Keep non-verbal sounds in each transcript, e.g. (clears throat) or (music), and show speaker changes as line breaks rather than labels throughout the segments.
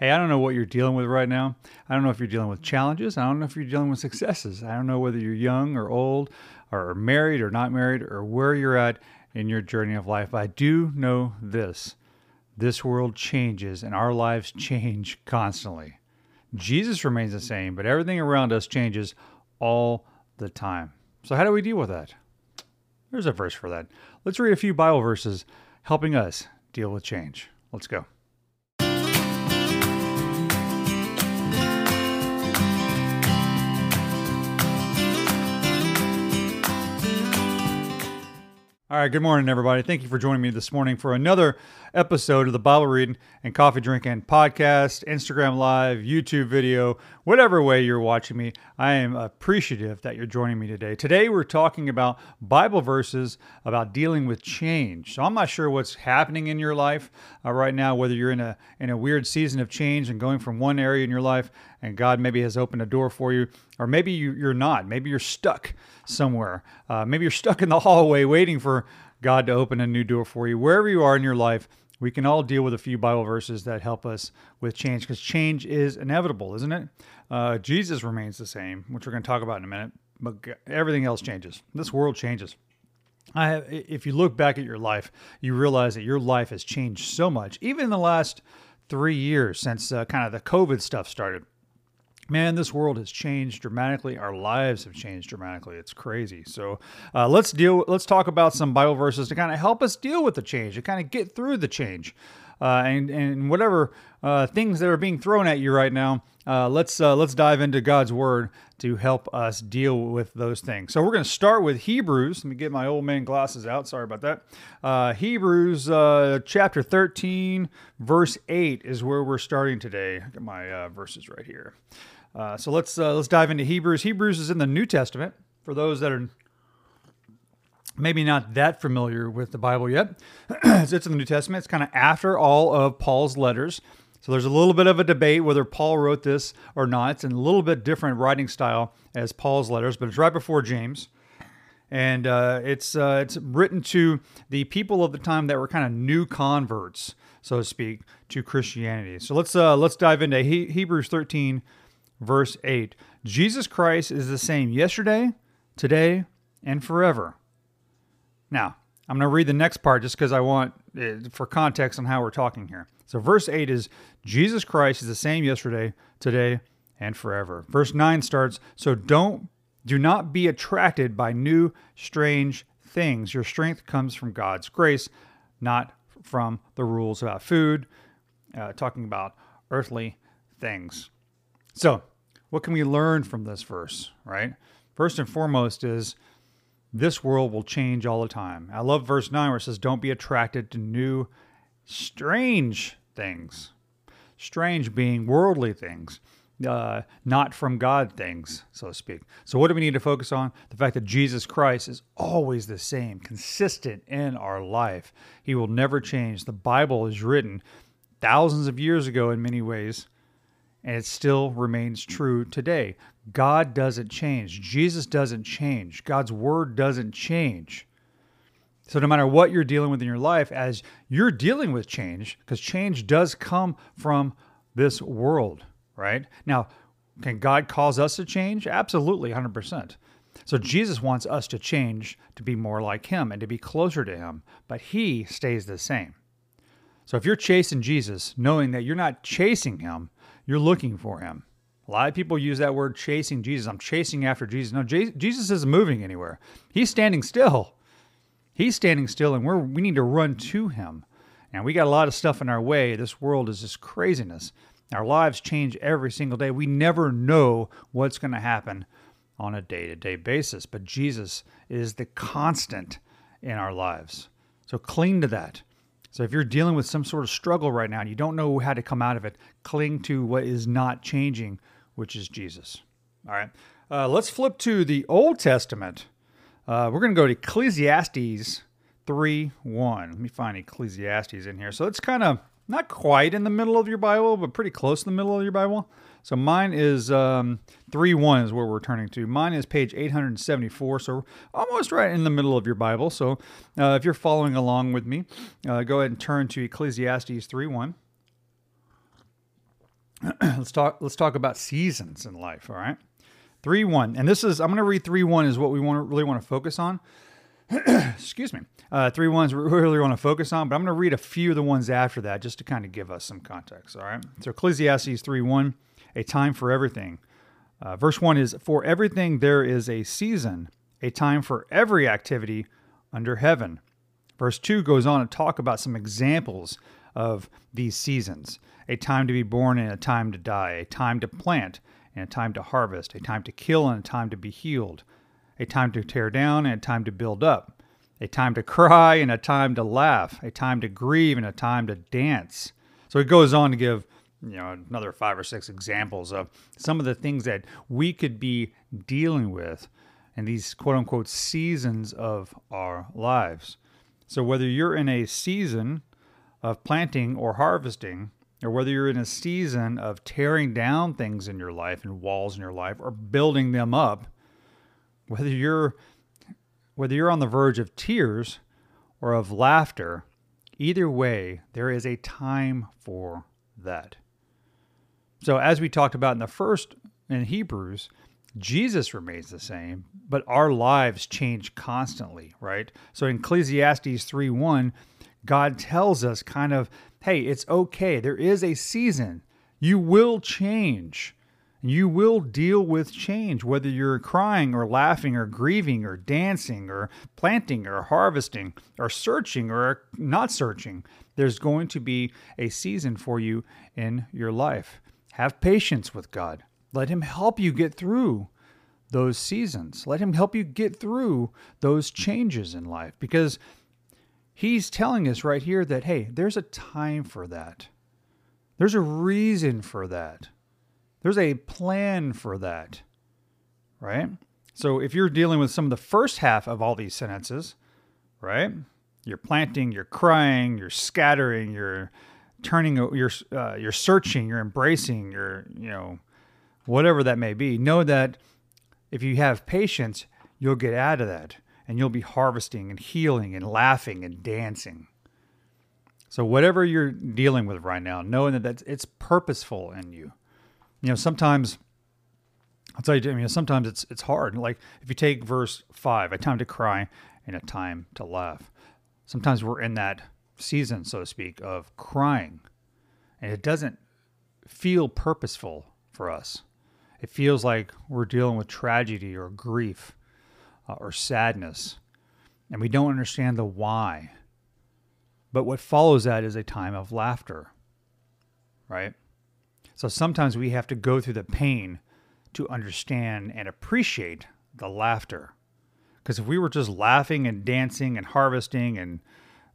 Hey, I don't know what you're dealing with right now. I don't know if you're dealing with challenges. I don't know if you're dealing with successes. I don't know whether you're young or old or married or not married or where you're at in your journey of life. I do know this this world changes and our lives change constantly. Jesus remains the same, but everything around us changes all the time. So, how do we deal with that? There's a verse for that. Let's read a few Bible verses helping us deal with change. Let's go. All right, good morning, everybody. Thank you for joining me this morning for another episode of the Bible Reading and Coffee Drinking Podcast, Instagram Live, YouTube video, whatever way you're watching me. I am appreciative that you're joining me today. Today, we're talking about Bible verses about dealing with change. So, I'm not sure what's happening in your life uh, right now, whether you're in a, in a weird season of change and going from one area in your life and God maybe has opened a door for you or maybe you, are not. Maybe you're stuck somewhere. Uh, maybe you're stuck in the (laughs) hallway waiting for God to open a new door for you. Wherever you are in your life, we can all deal with a few Bible verses that help us with change because change is inevitable, isn't it? Uh, Jesus remains the same, which we're going to talk about in a minute, but everything else changes. This world changes. Have, if you look back at your life, you realize that your life has changed so much, even in the last three years since uh, kind of the COVID stuff started man, this world has changed dramatically. Our lives have changed dramatically. It's crazy. So uh, let's deal. Let's talk about some Bible verses to kind of help us deal with the change, to kind of get through the change, uh, and and whatever uh, things that are being thrown at you right now. Uh, let's uh, let's dive into God's word to help us deal with those things. So we're going to start with Hebrews. Let me get my old man glasses out. Sorry about that. Uh, Hebrews chapter thirteen, verse eight is where we're starting today. I got my verses right here. Uh, so let's uh, let's dive into Hebrews. Hebrews is in the New Testament for those that are maybe not that familiar with the Bible yet. (clears throat) it's in the New Testament. It's kind of after all of Paul's letters. So there's a little bit of a debate whether Paul wrote this or not. It's in a little bit different writing style as Paul's letters, but it's right before James. And uh, it's uh, it's written to the people of the time that were kind of new converts, so to speak, to Christianity. So let's uh, let's dive into he- Hebrews 13, verse 8. Jesus Christ is the same yesterday, today, and forever. Now, I'm going to read the next part just because I want uh, for context on how we're talking here. So, verse 8 is Jesus Christ is the same yesterday, today, and forever. Verse 9 starts, So don't, do not be attracted by new, strange things. Your strength comes from God's grace, not from the rules about food, uh, talking about earthly things. So, what can we learn from this verse, right? First and foremost is this world will change all the time. I love verse 9 where it says, Don't be attracted to new, strange things. Strange being worldly things, uh, not from God things, so to speak. So, what do we need to focus on? The fact that Jesus Christ is always the same, consistent in our life. He will never change. The Bible is written thousands of years ago in many ways and it still remains true today. God doesn't change. Jesus doesn't change. God's word doesn't change. So, no matter what you're dealing with in your life, as you're dealing with change, because change does come from this world, right? Now, can God cause us to change? Absolutely, 100%. So, Jesus wants us to change to be more like Him and to be closer to Him, but He stays the same. So, if you're chasing Jesus, knowing that you're not chasing Him, you're looking for him. A lot of people use that word chasing Jesus. I'm chasing after Jesus. No, Jesus isn't moving anywhere. He's standing still. He's standing still, and we're, we need to run to him. And we got a lot of stuff in our way. This world is just craziness. Our lives change every single day. We never know what's going to happen on a day to day basis, but Jesus is the constant in our lives. So cling to that. So if you're dealing with some sort of struggle right now and you don't know how to come out of it, cling to what is not changing, which is Jesus. All right. Uh, let's flip to the Old Testament. Uh, we're going to go to Ecclesiastes 3 1. Let me find Ecclesiastes in here. So it's kind of not quite in the middle of your Bible, but pretty close to the middle of your Bible. So mine is um, three one is where we're turning to. Mine is page 874, so almost right in the middle of your Bible. So uh, if you're following along with me, uh, go ahead and turn to Ecclesiastes three one. (clears throat) let's talk. Let's talk about seasons in life. All right, three one, and this is I'm going to read three one is what we want to really want to focus on. (clears throat) excuse me, uh, three ones we really want to focus on, but I'm going to read a few of the ones after that just to kind of give us some context. All right. So Ecclesiastes 3 1 a time for everything. Uh, verse 1 is For everything there is a season, a time for every activity under heaven. Verse 2 goes on to talk about some examples of these seasons a time to be born and a time to die, a time to plant and a time to harvest, a time to kill and a time to be healed, a time to tear down and a time to build up, a time to cry and a time to laugh, a time to grieve and a time to dance. So it goes on to give you know another five or six examples of some of the things that we could be dealing with in these quote unquote seasons of our lives. So whether you're in a season of planting or harvesting, or whether you're in a season of tearing down things in your life and walls in your life or building them up, whether you're whether you're on the verge of tears or of laughter, either way, there is a time for that. So, as we talked about in the first in Hebrews, Jesus remains the same, but our lives change constantly, right? So in Ecclesiastes 3 1, God tells us kind of, hey, it's okay. There is a season. You will change. You will deal with change, whether you're crying or laughing or grieving or dancing or planting or harvesting or searching or not searching. There's going to be a season for you in your life. Have patience with God. Let Him help you get through those seasons. Let Him help you get through those changes in life because He's telling us right here that, hey, there's a time for that. There's a reason for that. There's a plan for that, right? So if you're dealing with some of the first half of all these sentences, right? You're planting, you're crying, you're scattering, you're turning your, uh, you're searching you're embracing your you know whatever that may be know that if you have patience you'll get out of that and you'll be harvesting and healing and laughing and dancing so whatever you're dealing with right now knowing that that's, it's purposeful in you you know sometimes i'll tell you i mean sometimes it's it's hard like if you take verse 5 a time to cry and a time to laugh sometimes we're in that season, so to speak, of crying. And it doesn't feel purposeful for us. It feels like we're dealing with tragedy or grief uh, or sadness, and we don't understand the why. But what follows that is a time of laughter, right? So sometimes we have to go through the pain to understand and appreciate the laughter. Because if we were just laughing and dancing and harvesting and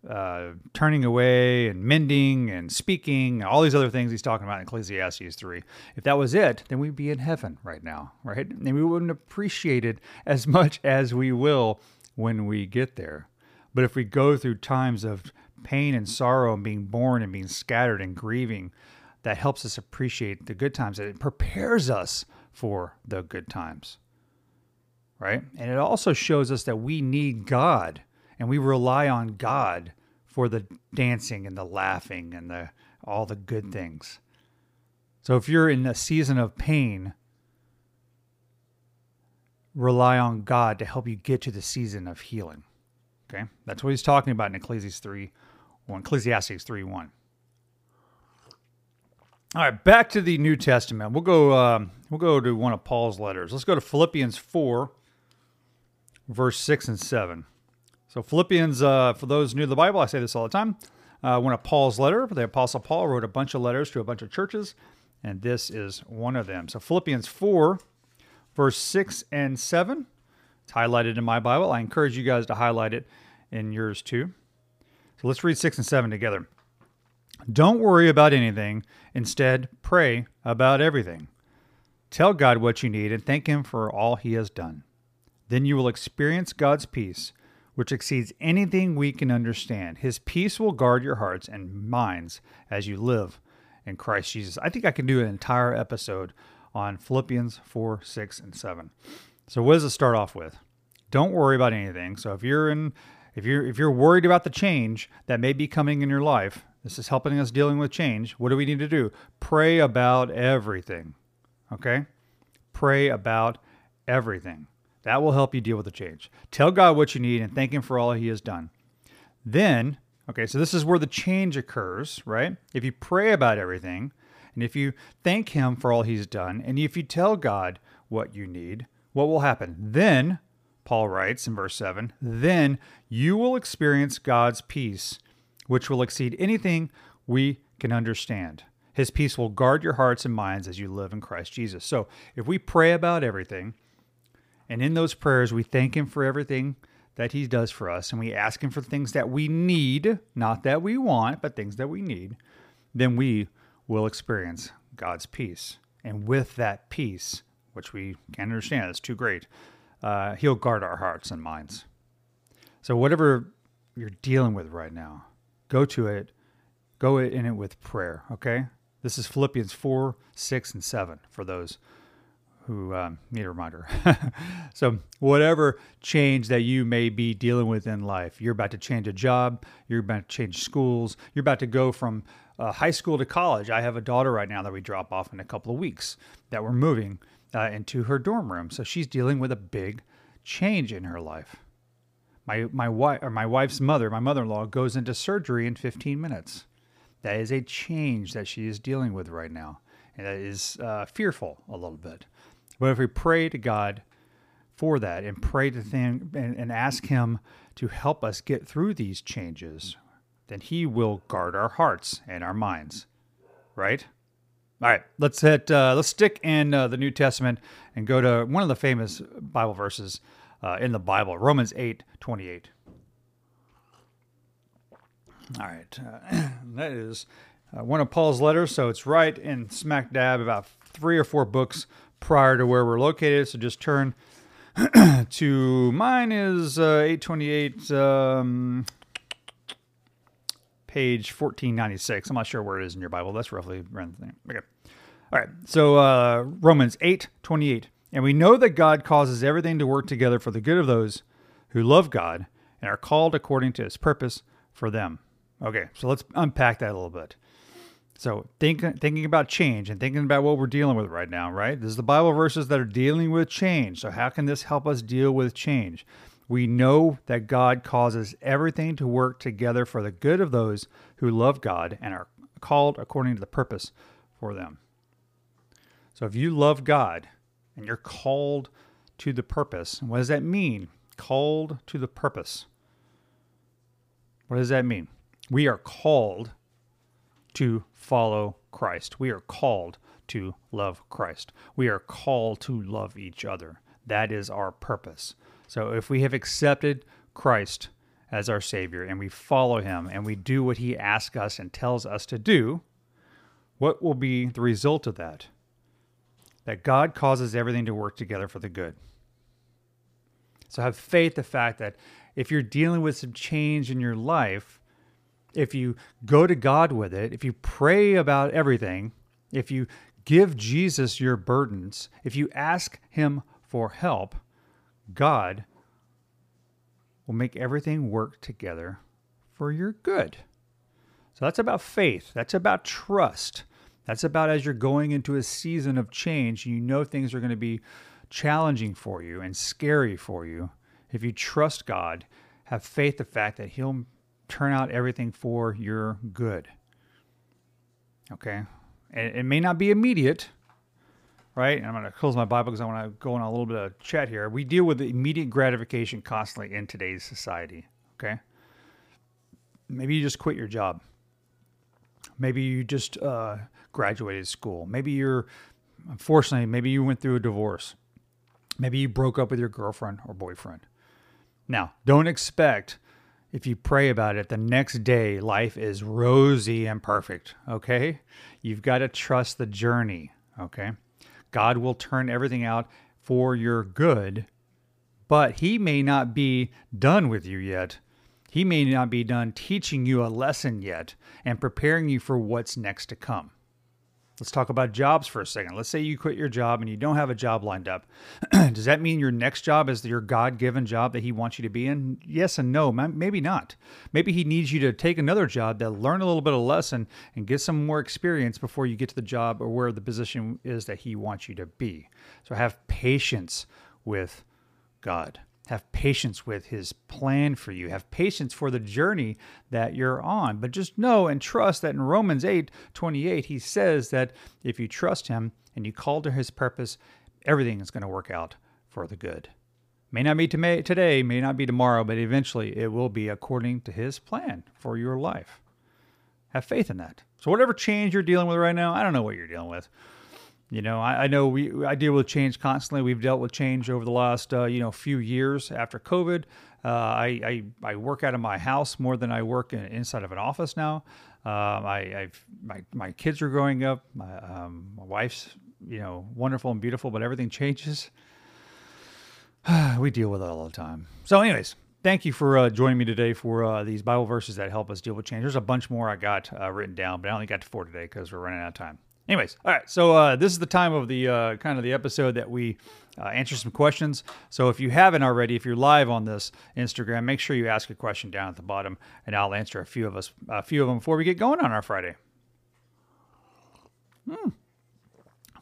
uh, turning away and mending and speaking, all these other things he's talking about in Ecclesiastes 3. If that was it, then we'd be in heaven right now, right? And we wouldn't appreciate it as much as we will when we get there. But if we go through times of pain and sorrow and being born and being scattered and grieving, that helps us appreciate the good times and it prepares us for the good times, right? And it also shows us that we need God and we rely on God for the dancing and the laughing and the all the good things. So if you're in a season of pain, rely on God to help you get to the season of healing. Okay? That's what he's talking about in Ecclesiastes 3 or Ecclesiastes 3 1. All right, back to the New Testament. We'll go um, we'll go to one of Paul's letters. Let's go to Philippians 4 verse 6 and 7. So, Philippians, uh, for those new to the Bible, I say this all the time. Uh, one of Paul's letter, the Apostle Paul wrote a bunch of letters to a bunch of churches, and this is one of them. So, Philippians 4, verse 6 and 7. It's highlighted in my Bible. I encourage you guys to highlight it in yours too. So, let's read 6 and 7 together. Don't worry about anything, instead, pray about everything. Tell God what you need and thank Him for all He has done. Then you will experience God's peace which exceeds anything we can understand. His peace will guard your hearts and minds as you live in Christ Jesus. I think I can do an entire episode on Philippians 4, 6, and 7. So what does it start off with? Don't worry about anything. So if you're in if you're if you're worried about the change that may be coming in your life, this is helping us dealing with change. What do we need to do? Pray about everything. Okay? Pray about everything. That will help you deal with the change. Tell God what you need and thank Him for all He has done. Then, okay, so this is where the change occurs, right? If you pray about everything, and if you thank Him for all He's done, and if you tell God what you need, what will happen? Then, Paul writes in verse 7 then you will experience God's peace, which will exceed anything we can understand. His peace will guard your hearts and minds as you live in Christ Jesus. So, if we pray about everything, and in those prayers, we thank Him for everything that He does for us, and we ask Him for things that we need, not that we want, but things that we need. Then we will experience God's peace. And with that peace, which we can't understand, it's too great, uh, He'll guard our hearts and minds. So, whatever you're dealing with right now, go to it, go in it with prayer, okay? This is Philippians 4, 6, and 7 for those who um, need a reminder. (laughs) so, whatever change that you may be dealing with in life, you're about to change a job, you're about to change schools, you're about to go from uh, high school to college. I have a daughter right now that we drop off in a couple of weeks that we're moving uh, into her dorm room. So, she's dealing with a big change in her life. My, my wife or my wife's mother, my mother-in-law goes into surgery in 15 minutes. That is a change that she is dealing with right now, and that is uh, fearful a little bit. But if we pray to God for that and pray to him and, and ask Him to help us get through these changes, then He will guard our hearts and our minds, right? All right, let's hit. Uh, let's stick in uh, the New Testament and go to one of the famous Bible verses uh, in the Bible, Romans eight twenty eight. All right, uh, (clears throat) that is uh, one of Paul's letters, so it's right in smack dab about three or four books prior to where we're located. So just turn (clears throat) to mine is uh, 828, um, page 1496. I'm not sure where it is in your Bible. That's roughly around the thing. Okay. All right. So uh, Romans 8:28, And we know that God causes everything to work together for the good of those who love God and are called according to his purpose for them. Okay. So let's unpack that a little bit. So think, thinking about change and thinking about what we're dealing with right now, right? This is the Bible verses that are dealing with change. So how can this help us deal with change? We know that God causes everything to work together for the good of those who love God and are called according to the purpose for them. So if you love God and you're called to the purpose, what does that mean? Called to the purpose. What does that mean? We are called to follow Christ. We are called to love Christ. We are called to love each other. That is our purpose. So if we have accepted Christ as our Savior and we follow Him and we do what He asks us and tells us to do, what will be the result of that? That God causes everything to work together for the good. So have faith the fact that if you're dealing with some change in your life, if you go to God with it, if you pray about everything, if you give Jesus your burdens, if you ask Him for help, God will make everything work together for your good. So that's about faith, that's about trust. That's about as you're going into a season of change, you know things are going to be challenging for you and scary for you. If you trust God, have faith the fact that he'll turn out everything for your good. Okay? And it may not be immediate, right? And I'm going to close my Bible because I want to go on a little bit of chat here. We deal with immediate gratification constantly in today's society. Okay? Maybe you just quit your job. Maybe you just uh, graduated school. Maybe you're, unfortunately, maybe you went through a divorce. Maybe you broke up with your girlfriend or boyfriend. Now, don't expect if you pray about it, the next day life is rosy and perfect, okay? You've got to trust the journey, okay? God will turn everything out for your good, but He may not be done with you yet. He may not be done teaching you a lesson yet and preparing you for what's next to come. Let's talk about jobs for a second. Let's say you quit your job and you don't have a job lined up. (clears throat) Does that mean your next job is your God given job that He wants you to be in? Yes and no. Maybe not. Maybe He needs you to take another job that learn a little bit of lesson and get some more experience before you get to the job or where the position is that He wants you to be. So have patience with God have patience with his plan for you. Have patience for the journey that you're on. But just know and trust that in Romans 8 28, he says that if you trust him and you call to his purpose, everything is going to work out for the good. May not be today, may not be tomorrow, but eventually it will be according to his plan for your life. Have faith in that. So, whatever change you're dealing with right now, I don't know what you're dealing with. You know, I, I, know we I deal with change constantly. We've dealt with change over the last uh, you know few years after COVID. Uh, I, I, I work out of my house more than I work in, inside of an office now. Um, I I've, my my kids are growing up. My, um, my wife's you know wonderful and beautiful, but everything changes. (sighs) we deal with it all the time. So, anyways, thank you for uh, joining me today for uh, these Bible verses that help us deal with change. There's a bunch more I got uh, written down, but I only got to four today because we're running out of time. Anyways, all right. So uh, this is the time of the uh, kind of the episode that we uh, answer some questions. So if you haven't already, if you're live on this Instagram, make sure you ask a question down at the bottom, and I'll answer a few of us, a few of them before we get going on our Friday. Hmm.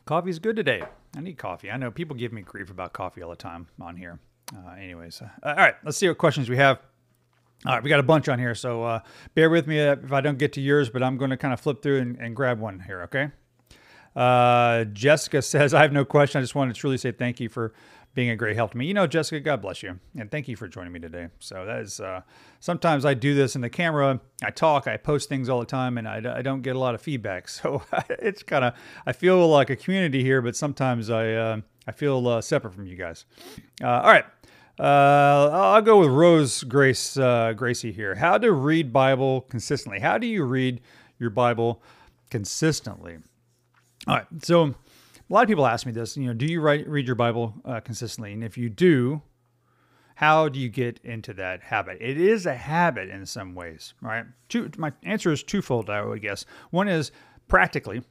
Coffee's good today. I need coffee. I know people give me grief about coffee all the time on here. Uh, anyways, uh, all right. Let's see what questions we have. All right, we got a bunch on here, so uh, bear with me if I don't get to yours, but I'm going to kind of flip through and, and grab one here. Okay. Uh, Jessica (laughs) says, I have no question. I just wanted to truly say thank you for being a great help to me. You know, Jessica, God bless you. And thank you for joining me today. So that is, uh, sometimes I do this in the camera. I talk, I post things all the time, and I, I don't get a lot of feedback. (laughs) So (laughs) it's kind of, I feel like a community here, but sometimes I, uh, I feel uh, separate from you guys. Uh, all right. Uh, I'll go with Rose Grace uh, Gracie here. How to read Bible consistently. How do you read your Bible consistently? All right. So a lot of people ask me this, you know, do you write, read your Bible uh, consistently? And if you do, how do you get into that habit? It is a habit in some ways, right? Two, my answer is twofold, I would guess. One is practically.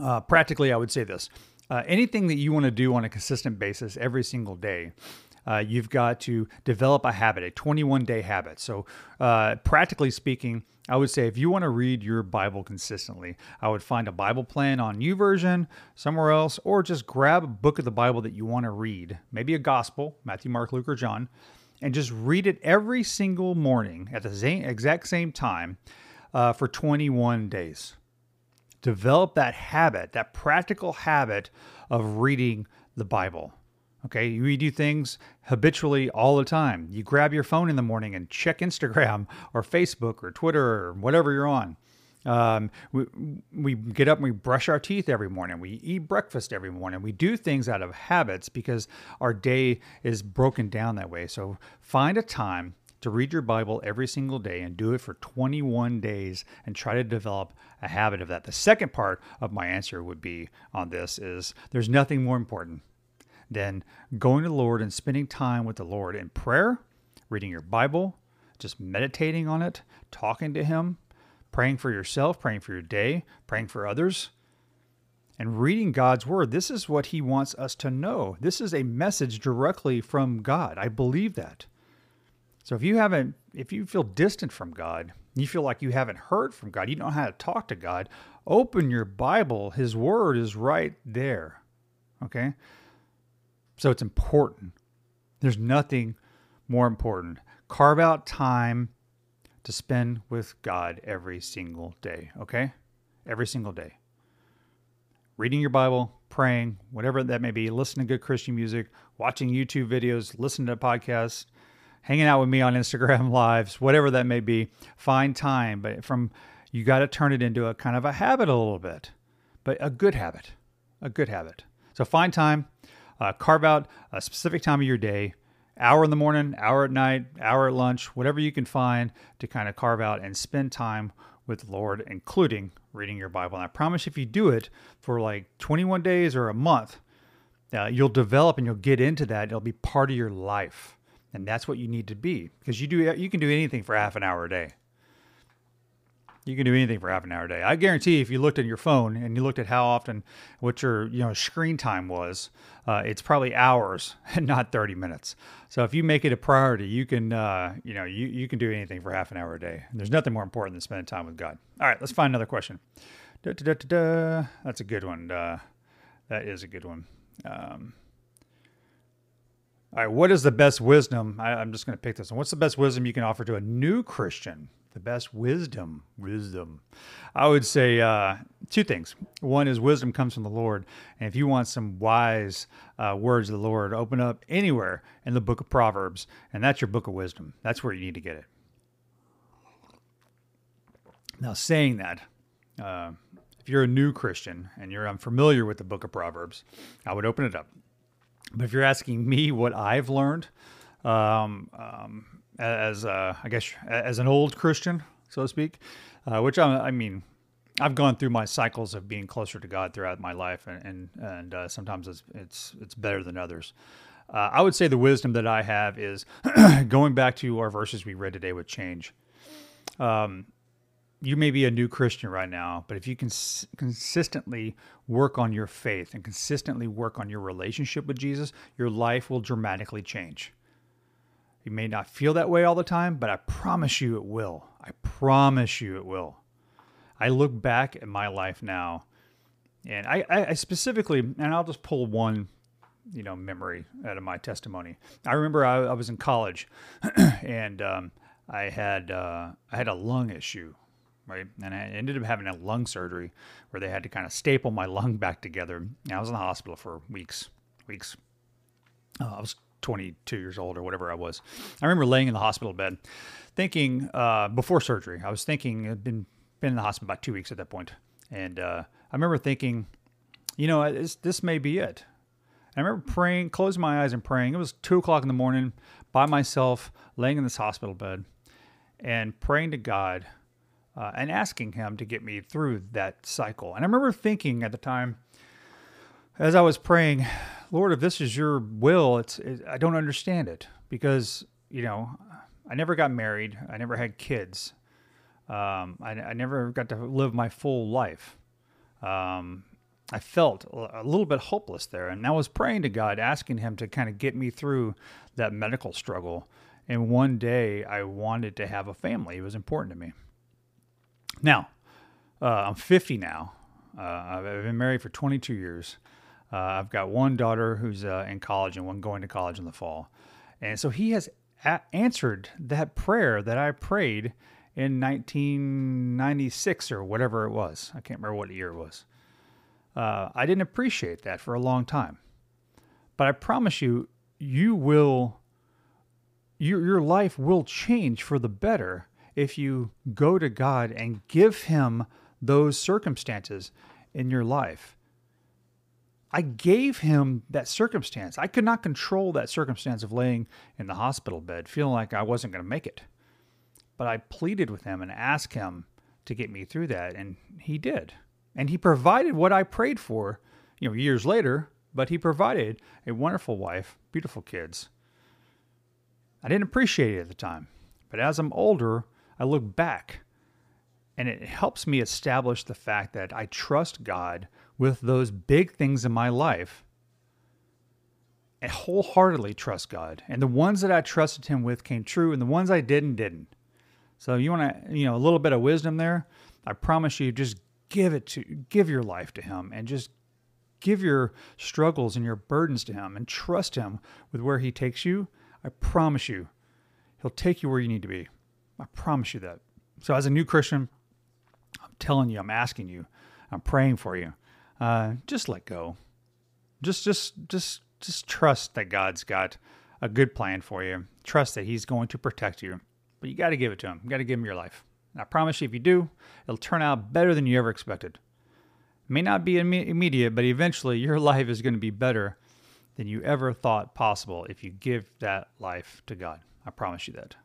Uh, practically, I would say this: uh, anything that you want to do on a consistent basis every single day, uh, you've got to develop a habit, a 21 day habit. So, uh, practically speaking, I would say if you want to read your Bible consistently, I would find a Bible plan on YouVersion somewhere else, or just grab a book of the Bible that you want to read, maybe a gospel, Matthew, Mark, Luke, or John, and just read it every single morning at the same, exact same time uh, for 21 days. Develop that habit, that practical habit of reading the Bible. Okay, you do things habitually all the time. You grab your phone in the morning and check Instagram (laughs) or Facebook or Twitter or whatever you're on. Um, we, we get up and we brush our teeth every morning. We eat breakfast every morning. We do things out of habits because our day is broken down that way. So find a time to read your Bible every single day and do it for 21 days and try to develop a habit of that. The second part of my answer would be on this is there's nothing more important then going to the Lord and spending time with the Lord in prayer, reading your Bible, just meditating on it, talking to Him, praying for yourself, praying for your day, praying for others, and reading God's Word. This is what He wants us to know. This is a message directly from God. I believe that. So if you haven't, if you feel distant from God, you feel like you haven't heard from God, you don't know how to talk to God, open your Bible. His Word is right there. Okay? So it's important. There's nothing more important. Carve out time to spend with God every single day, okay? Every single day. Reading your Bible, praying, whatever that may be, listening to good Christian music, watching YouTube videos, listening to podcasts, hanging out with me on Instagram (laughs) lives, whatever that may be. Find time, but from you got to turn it into a kind of a habit a little bit, but a good habit, a good habit. So find time, uh, carve out a specific time of your day, hour in the morning, hour at night, hour at lunch, whatever you can find to kind of carve out and spend time with Lord, including reading your Bible. And I promise if you do it for like 21 days or a month, uh, you'll develop and you'll get into that. It'll be part of your life. And that's what you need to be because you do you can do anything for half an hour a day you can do anything for half an hour a day. I guarantee if you looked at your phone and you looked at how often what your you know screen time was, uh, it's probably hours (laughs) and not 30 minutes. So if you make it a priority, you can uh, you know you, you can do anything for half an hour a day. And there's nothing more important than spending time with God. All right, let's find another question. Da, da, da, That's a good one. Uh, that is a good one. Um, all right, what is the best wisdom? I, I'm just going to pick this one. What's the best wisdom you can offer to a new Christian? the best wisdom wisdom i would say uh, two things one is wisdom comes from the lord and if you want some wise uh, words of the lord open up anywhere in the book of proverbs and that's your book of wisdom that's where you need to get it now saying that uh, if you're a new christian and you're unfamiliar with the book of proverbs i would open it up but if you're asking me what i've learned um, um, as uh, I guess as an old Christian, so to speak, uh, which I, I, mean, I've gone through my cycles of being closer to God throughout my life, and and, and uh, sometimes it's, it's it's better than others. Uh, I would say the wisdom that I have is (clears throat) going back to our verses we read today with change. Um, you may be a new Christian right now, but if you can cons- consistently work on your faith and consistently work on your relationship with Jesus, your life will dramatically change. You may not feel that way all the time, but I promise you it will. I promise you it will. I look back at my life now, and I, I specifically, and I'll just pull one, you know, memory out of my testimony. I remember I, I was in college, (clears throat) and um, I had uh, I had a lung issue, right? And I ended up having a lung surgery where they had to kind of staple my (laughs) lung back together. And I was in the hospital for weeks, weeks. Uh, I was 22 years old or whatever I was. I remember laying in the hospital bed, thinking uh, before surgery. I was thinking I'd been been in the hospital about two weeks at that point, and uh, I remember thinking, you know, this, this may be it. And I remember praying, closing my eyes and praying. It was two o'clock in the morning, by myself, laying in this hospital bed, and praying to God uh, and asking Him to get me through that cycle. And I remember thinking at the time, as I was praying, Lord, if this is your will, it's it, I don't understand it because you know I never got married, I never had kids, um, I, I, never got to live my full life. Um, I felt a little bit hopeless there, and I was praying to God, asking Him to kind of get me through that medical struggle. And one day, I wanted to have a family; it was important to me. Now, uh, I'm 50 now. Uh, I've been married for 22 years. Uh, I've got one daughter who's uh, in college and one going to college in the fall. And so he has a- answered that prayer that I prayed in 1996 or whatever it was. I can't remember what year it was. Uh, I didn't appreciate that for a long time. But I promise you, you will, your, your life will change for the better if you go to God and give Him those circumstances in your life I gave him that circumstance. I could not control that circumstance of laying in the hospital bed, feeling like I wasn't going to make it. But I pleaded with him and asked him to get me through that, and he did. And he provided what I prayed for, you know, years later, but he provided a wonderful wife, beautiful kids. I didn't appreciate it at the time, but as I'm older, I look back and it helps me establish the fact that I trust God with those big things in my life, I wholeheartedly trust God. And the ones that I trusted Him with came true, and the ones I didn't, didn't. So you want to, you know, a little bit of wisdom there. I promise you, just give it to, give your life to Him, and just give your struggles and your burdens to Him, and trust Him with where He takes you. I promise you, He'll take you where you need to be. I promise you that. So as a new Christian, I'm telling you, I'm asking you, I'm praying for you uh, just let go. Just, just, just, just trust that God's got a good plan for you. Trust that He's going to protect you. But you got to give it to Him. You got to give Him your life. And I promise you, if you do, it'll turn out better than you ever expected. It may not be immediate, but eventually your (laughs) life is going to be better than you ever thought possible if you give that life to God. I promise you that.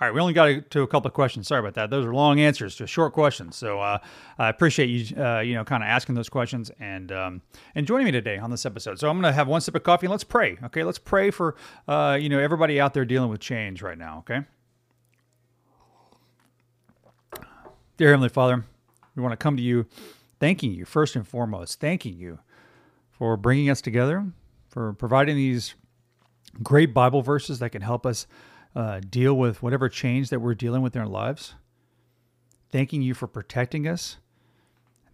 All right, we only got to a couple of questions. Sorry about that. Those are long answers to short questions. So uh, I appreciate you, uh, you know, kind of asking those questions and um, and joining me today on this episode. So I'm going to have one sip of coffee and let's pray. Okay, let's pray for uh, you know everybody out there dealing with change right now. Okay, dear Heavenly Father, we want to come to you, thanking you first and foremost, thanking you for bringing us together, for providing these great Bible verses that can help us uh, deal with whatever change that we're dealing with in our lives. Thanking you for protecting us.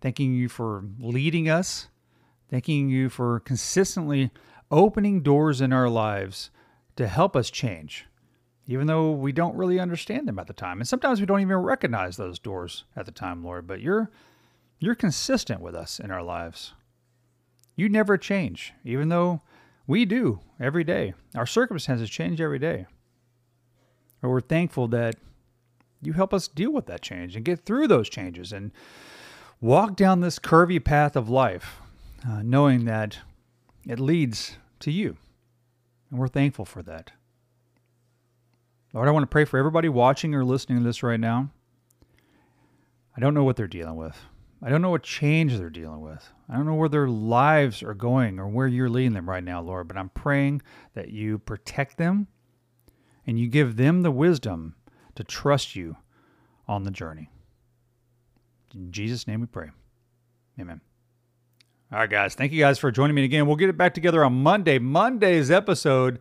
Thanking you for leading us. Thanking you for consistently opening doors in our lives to help us change, even though we don't really understand them at the time. And sometimes we don't even recognize those doors at the time, Lord, but you're you're consistent with us in our lives. You never change, even though we do every day. Our circumstances change every day. But we're thankful that you help us deal with that change and get through those changes and walk down this curvy path of life, uh, knowing that it leads to you. And we're thankful for that. Lord, I want to pray for everybody watching or listening to this right now. I don't know what they're dealing with. I don't know what change they're dealing with. I don't know where their lives are going or where you're leading them right now, Lord, but I'm praying that you protect them and you give them the wisdom to trust you on the journey. In Jesus' name we pray. Amen. All right, guys. Thank you guys for joining me again. We'll get it back together on Monday. Monday's episode,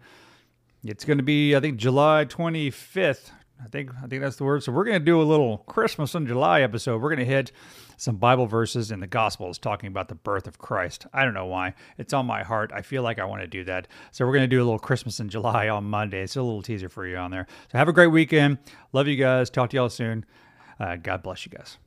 it's going to be, I think, July 25th. I think I think that's the word. So we're going to do a little Christmas in July episode. We're going to hit some Bible verses in the Gospels talking about the birth of Christ. I don't know why. It's on my heart. I feel like I want to do that. So we're going to do a little Christmas in July on Monday. It's a little teaser for you on there. So have a great weekend. Love you guys. Talk to y'all soon. Uh, God bless you guys.